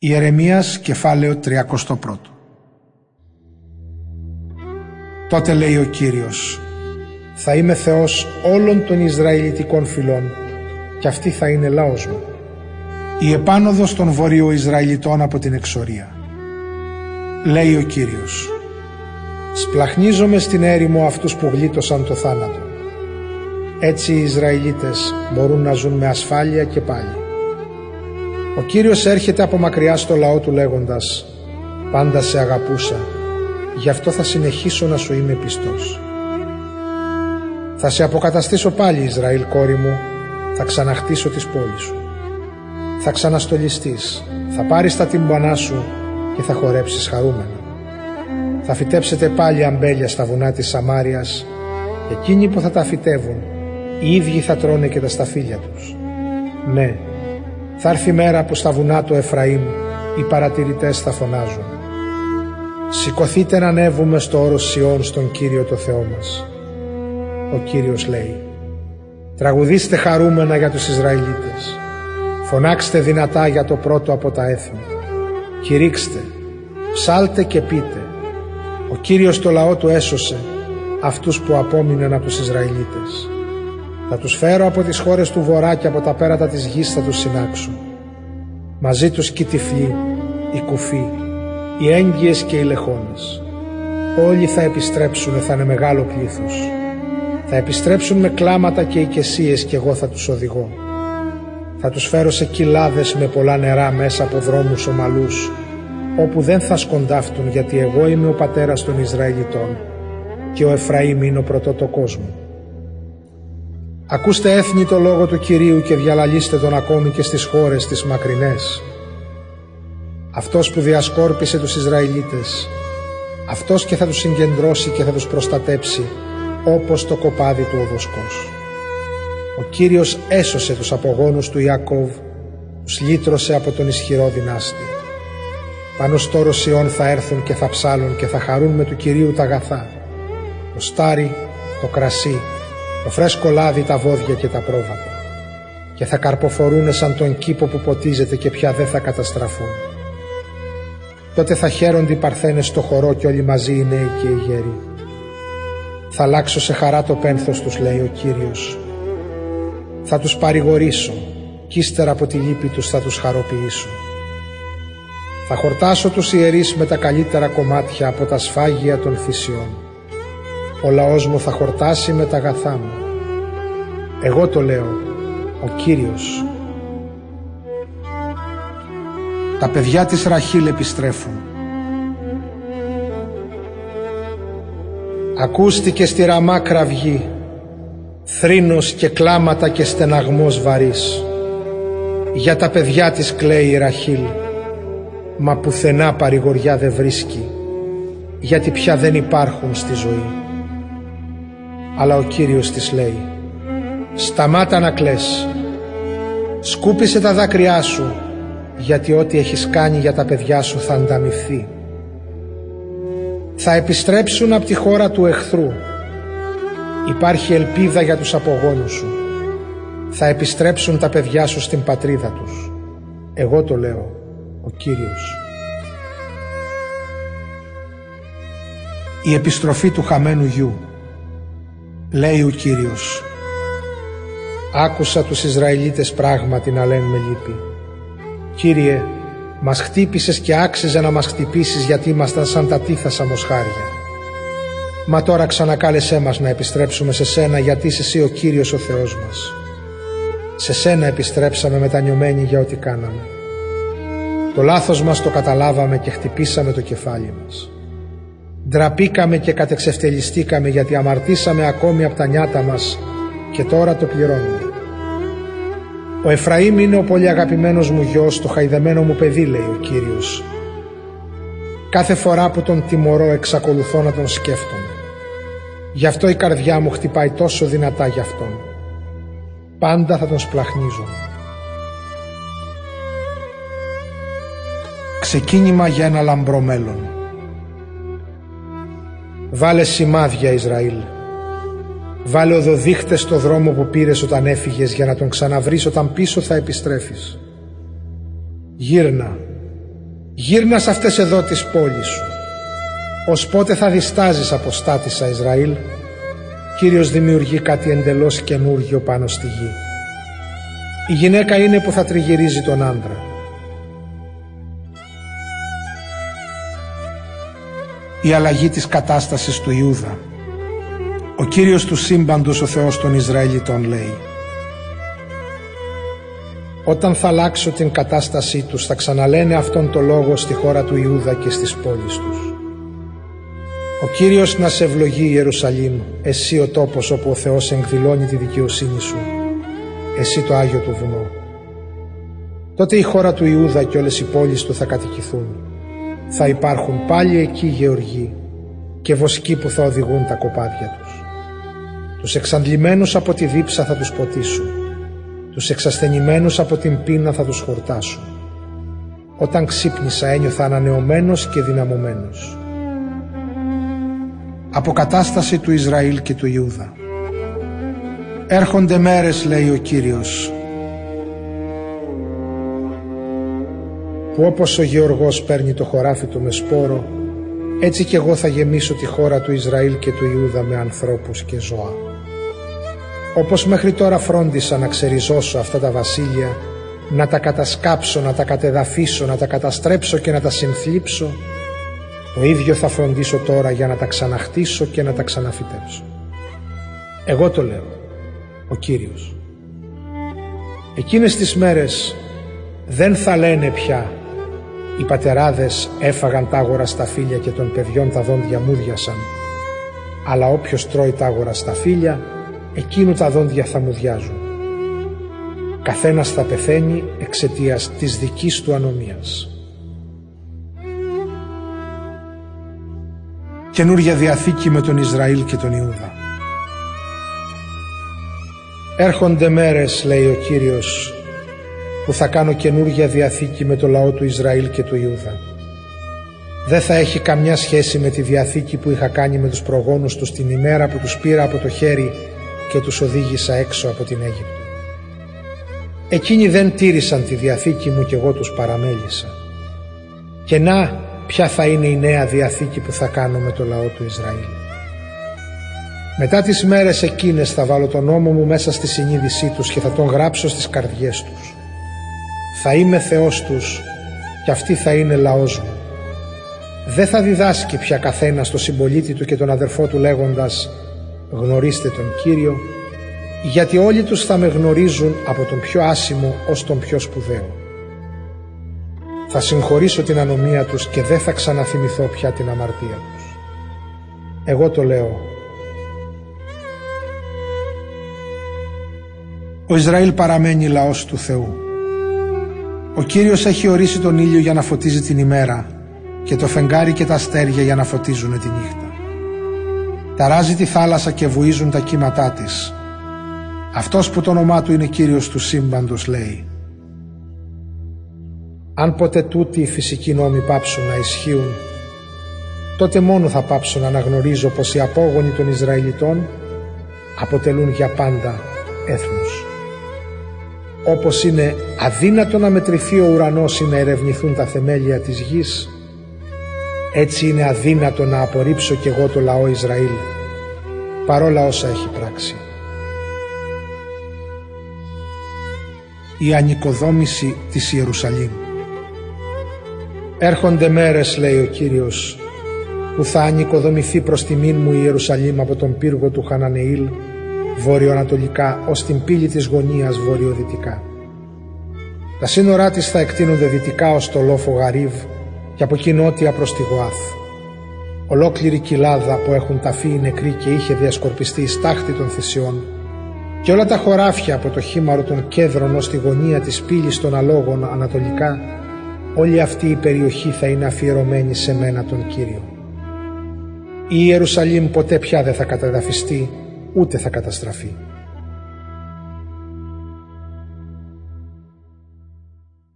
Ιερεμίας κεφάλαιο 31 Τότε λέει ο Κύριος «Θα είμαι Θεός όλων των Ισραηλιτικών φυλών και αυτή θα είναι λαός μου». Η επάνωδος των βορείου Ισραηλιτών από την εξορία. Λέει ο Κύριος «Σπλαχνίζομαι στην έρημο αυτούς που γλίτωσαν το θάνατο. Έτσι οι Ισραηλίτες μπορούν να ζουν με ασφάλεια και πάλι. Ο Κύριος έρχεται από μακριά στο λαό του λέγοντας «Πάντα σε αγαπούσα, γι' αυτό θα συνεχίσω να σου είμαι πιστός». Θα σε αποκαταστήσω πάλι Ισραήλ κόρη μου, θα ξαναχτίσω τις πόλεις σου. Θα ξαναστολιστείς, θα πάρεις τα τύμπανά σου και θα χορέψεις χαρούμενα. Θα φυτέψετε πάλι αμπέλια στα βουνά της Σαμάριας και εκείνοι που θα τα φυτεύουν, οι ίδιοι θα τρώνε και τα σταφύλια τους. Ναι, θα έρθει μέρα που στα βουνά του Εφραήμ οι παρατηρητές θα φωνάζουν. Σηκωθείτε να ανέβουμε στο όρος Σιών στον Κύριο το Θεό μας. Ο Κύριος λέει Τραγουδήστε χαρούμενα για τους Ισραηλίτες. Φωνάξτε δυνατά για το πρώτο από τα έθνη. Κηρύξτε, ψάλτε και πείτε. Ο Κύριος το λαό του έσωσε αυτούς που απόμειναν από τους Ισραηλίτες. Θα τους φέρω από τις χώρες του βορρά και από τα πέρατα της γης θα τους συνάξω. Μαζί τους και οι τυφλοί, οι κουφοί, οι έγκυες και οι λεχόνες. Όλοι θα επιστρέψουν, θα είναι μεγάλο πλήθος. Θα επιστρέψουν με κλάματα και οικεσίες και εγώ θα τους οδηγώ. Θα τους φέρω σε κοιλάδες με πολλά νερά μέσα από δρόμους ομαλούς, όπου δεν θα σκοντάφτουν γιατί εγώ είμαι ο πατέρας των Ισραηλιτών και ο Εφραήμ είναι ο πρωτότοκός μου. Ακούστε έθνη το λόγο του Κυρίου και διαλαλήστε τον ακόμη και στις χώρες τις μακρινές. Αυτός που διασκόρπισε τους Ισραηλίτες, αυτός και θα τους συγκεντρώσει και θα τους προστατέψει, όπως το κοπάδι του οδοσκός. Ο Κύριος έσωσε τους απογόνους του Ιακώβ, τους λύτρωσε από τον ισχυρό δυνάστη. Πάνω στο Ρωσιόν θα έρθουν και θα ψάλουν και θα χαρούν με του Κυρίου τα αγαθά. Το στάρι, το κρασί, το φρέσκο λάδι τα βόδια και τα πρόβατα και θα καρποφορούνε σαν τον κήπο που ποτίζεται και πια δεν θα καταστραφούν. Τότε θα χαίρονται οι παρθένες στο χορό και όλοι μαζί οι νέοι και οι γέροι. Θα αλλάξω σε χαρά το πένθος τους λέει ο Κύριος. Θα τους παρηγορήσω κι ύστερα από τη λύπη τους θα τους χαροποιήσω. Θα χορτάσω τους ιερείς με τα καλύτερα κομμάτια από τα σφάγια των θυσιών ο λαός μου θα χορτάσει με τα αγαθά μου. Εγώ το λέω, ο Κύριος. Τα παιδιά της Ραχήλ επιστρέφουν. Ακούστηκε στη ραμά κραυγή, θρήνος και κλάματα και στεναγμός βαρύς. Για τα παιδιά της κλαίει η Ραχήλ, μα πουθενά παρηγοριά δεν βρίσκει, γιατί πια δεν υπάρχουν στη ζωή. Αλλά ο Κύριος της λέει «Σταμάτα να κλαις, σκούπισε τα δάκρυά σου, γιατί ό,τι έχεις κάνει για τα παιδιά σου θα ανταμυφθεί. Θα επιστρέψουν από τη χώρα του εχθρού. Υπάρχει ελπίδα για τους απογόνους σου. Θα επιστρέψουν τα παιδιά σου στην πατρίδα τους. Εγώ το λέω, ο Κύριος. Η επιστροφή του χαμένου γιου Λέει ο Κύριος Άκουσα τους Ισραηλίτες πράγματι να λένε με λύπη. Κύριε μας χτύπησες και άξιζε να μας χτυπήσεις γιατί ήμασταν σαν τα τίθασα μοσχάρια. Μα τώρα ξανακάλεσέ μας να επιστρέψουμε σε σένα γιατί είσαι εσύ ο Κύριος ο Θεός μας. Σε σένα επιστρέψαμε μετανιωμένοι για ό,τι κάναμε. Το λάθος μας το καταλάβαμε και χτυπήσαμε το κεφάλι μας Ντραπήκαμε και κατεξευτελιστήκαμε γιατί αμαρτήσαμε ακόμη από τα νιάτα μας και τώρα το πληρώνουμε. Ο Εφραήμ είναι ο πολύ αγαπημένος μου γιος, το χαϊδεμένο μου παιδί, λέει ο Κύριος. Κάθε φορά που τον τιμωρώ εξακολουθώ να τον σκέφτομαι. Γι' αυτό η καρδιά μου χτυπάει τόσο δυνατά γι' αυτόν. Πάντα θα τον σπλαχνίζω. Ξεκίνημα για ένα λαμπρό μέλλον. Βάλε σημάδια Ισραήλ. Βάλε οδοδείχτες στο δρόμο που πήρες όταν έφυγες για να τον ξαναβρεις όταν πίσω θα επιστρέφεις. Γύρνα, Γύρνα σε αυτές εδώ τις πόλεις σου. Ως πότε θα διστάζεις αποστάτησα Ισραήλ; Κύριος δημιουργεί κάτι εντελώς καινούργιο πάνω στη γη. Η γυναίκα είναι που θα τριγυρίζει τον άντρα. Η αλλαγή της κατάστασης του Ιούδα. Ο Κύριος του σύμπαντος, ο Θεός των Ισραηλιτών λέει «Όταν θα αλλάξω την κατάστασή τους θα ξαναλένε αυτόν το λόγο στη χώρα του Ιούδα και στις πόλεις τους. Ο Κύριος να σε ευλογεί Ιερουσαλήμ, εσύ ο τόπος όπου ο Θεός εκδηλώνει τη δικαιοσύνη σου, εσύ το Άγιο του βουνό. Τότε η χώρα του Ιούδα και όλες οι πόλεις του θα κατοικηθούν. Θα υπάρχουν πάλι εκεί γεωργοί και βοσκοί που θα οδηγούν τα κοπάδια τους. Τους εξαντλημένους από τη δίψα θα τους ποτίσουν. Τους εξασθενημένους από την πείνα θα τους χορτάσουν. Όταν ξύπνησα ένιωθα ανανεωμένος και δυναμωμένος. Αποκατάσταση του Ισραήλ και του Ιούδα. Έρχονται μέρες, λέει ο Κύριος, που όπως ο Γεωργός παίρνει το χωράφι του με σπόρο, έτσι κι εγώ θα γεμίσω τη χώρα του Ισραήλ και του Ιούδα με ανθρώπους και ζώα. Όπως μέχρι τώρα φρόντισα να ξεριζώσω αυτά τα βασίλεια, να τα κατασκάψω, να τα κατεδαφίσω, να τα καταστρέψω και να τα συνθλίψω, το ίδιο θα φροντίσω τώρα για να τα ξαναχτίσω και να τα ξαναφυτέψω. Εγώ το λέω, ο Κύριος. Εκείνες τις μέρες δεν θα λένε πια οι πατεράδες έφαγαν τάγορα στα φύλλα και των παιδιών τα δόντια μούδιασαν αλλά όποιος τρώει τάγορα στα φύλλα εκείνου τα δόντια θα μουδιάζουν. Καθένας θα πεθαίνει εξαιτίας της δικής του ανομίας. Καινούρια Διαθήκη με τον Ισραήλ και τον Ιούδα. Έρχονται μέρες, λέει ο Κύριος, που θα κάνω καινούργια Διαθήκη με το λαό του Ισραήλ και του Ιούδα. Δεν θα έχει καμιά σχέση με τη Διαθήκη που είχα κάνει με τους προγόνους τους την ημέρα που τους πήρα από το χέρι και τους οδήγησα έξω από την Αίγυπτο. Εκείνοι δεν τήρησαν τη Διαθήκη μου και εγώ τους παραμέλησα. Και να ποια θα είναι η νέα Διαθήκη που θα κάνω με το λαό του Ισραήλ. Μετά τις μέρες εκείνες θα βάλω τον νόμο μου μέσα στη συνείδησή τους και θα τον γράψω στις καρδιές τους. Θα είμαι Θεός τους και αυτοί θα είναι λαός μου. Δεν θα διδάσκει πια καθένα στο συμπολίτη του και τον αδερφό του λέγοντας «Γνωρίστε τον Κύριο» γιατί όλοι τους θα με γνωρίζουν από τον πιο άσημο ως τον πιο σπουδαίο. Θα συγχωρήσω την ανομία τους και δεν θα ξαναθυμηθώ πια την αμαρτία τους. Εγώ το λέω. Ο Ισραήλ παραμένει λαός του Θεού. Ο Κύριος έχει ορίσει τον ήλιο για να φωτίζει την ημέρα και το φεγγάρι και τα αστέρια για να φωτίζουν τη νύχτα. Ταράζει τη θάλασσα και βουίζουν τα κύματά της. Αυτός που το όνομά του είναι Κύριος του σύμπαντος λέει αν ποτέ τούτοι οι φυσικοί νόμοι πάψουν να ισχύουν, τότε μόνο θα πάψω να αναγνωρίζω πως οι απόγονοι των Ισραηλιτών αποτελούν για πάντα έθνος. Όπως είναι αδύνατο να μετρηθεί ο ουρανός ή να ερευνηθούν τα θεμέλια της γης, έτσι είναι αδύνατο να απορρίψω κι εγώ το λαό Ισραήλ, παρόλα όσα έχει πράξει. Η ανοικοδόμηση της Ιερουσαλήμ Έρχονται μέρες, λέει ο Κύριος, που θα ανοικοδομηθεί προς τιμήν μου η Ιερουσαλήμ από τον πύργο του Χανανεήλ βορειοανατολικά ως την πύλη της γωνίας βορειοδυτικά. Τα σύνορά της θα εκτείνονται δυτικά ως το λόφο Γαρίβ και από εκεί νότια προς τη Γουάθ. Ολόκληρη κοιλάδα που έχουν ταφεί οι νεκροί και είχε διασκορπιστεί η στάχτη των θυσιών και όλα τα χωράφια από το χήμαρο των κέδρων ως τη γωνία της πύλης των αλόγων ανατολικά όλη αυτή η περιοχή θα είναι αφιερωμένη σε μένα τον Κύριο. Η Ιερουσαλήμ ποτέ πια δεν θα καταδαφιστεί ούτε θα καταστραφεί.